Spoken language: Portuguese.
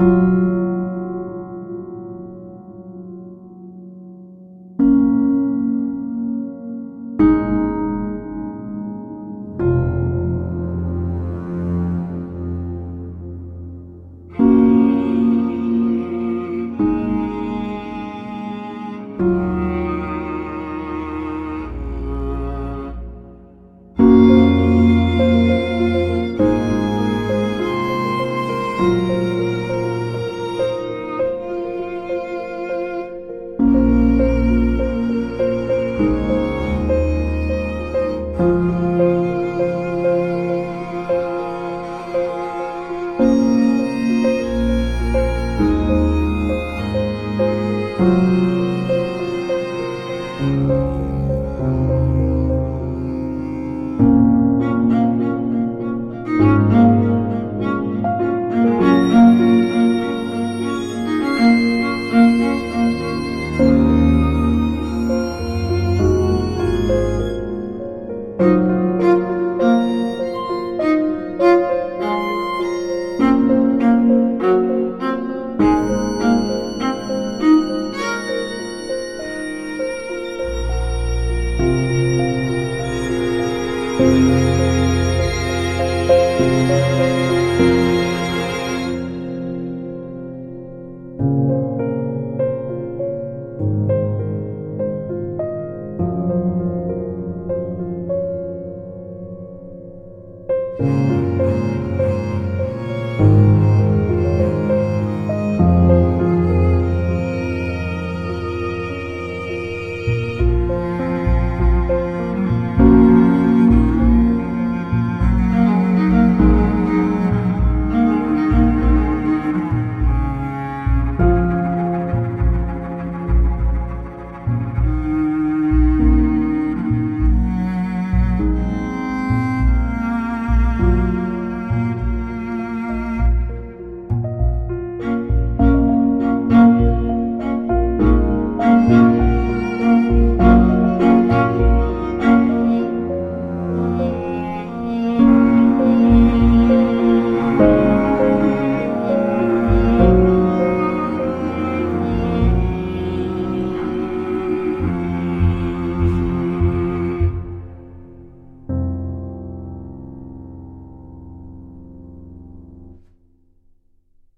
Música